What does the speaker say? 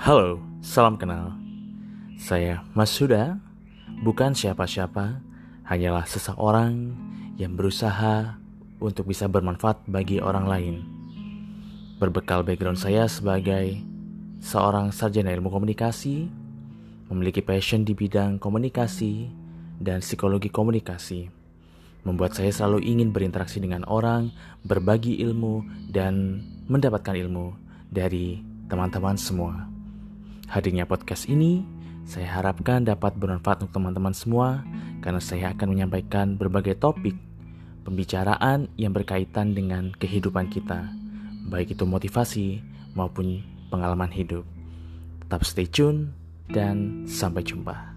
Halo, salam kenal. Saya Mas Suda, bukan siapa-siapa, hanyalah seseorang yang berusaha untuk bisa bermanfaat bagi orang lain. Berbekal background saya sebagai seorang sarjana ilmu komunikasi, memiliki passion di bidang komunikasi dan psikologi komunikasi membuat saya selalu ingin berinteraksi dengan orang, berbagi ilmu, dan mendapatkan ilmu dari teman-teman semua. Hadirnya podcast ini, saya harapkan dapat bermanfaat untuk teman-teman semua, karena saya akan menyampaikan berbagai topik pembicaraan yang berkaitan dengan kehidupan kita, baik itu motivasi maupun pengalaman hidup. Tetap stay tune, dan sampai jumpa.